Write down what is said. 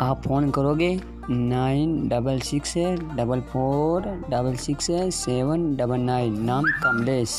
आप फ़ोन करोगे, nine double six double four double six seven double nine, नाम कमलेश।